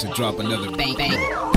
to drop another Bang, bang.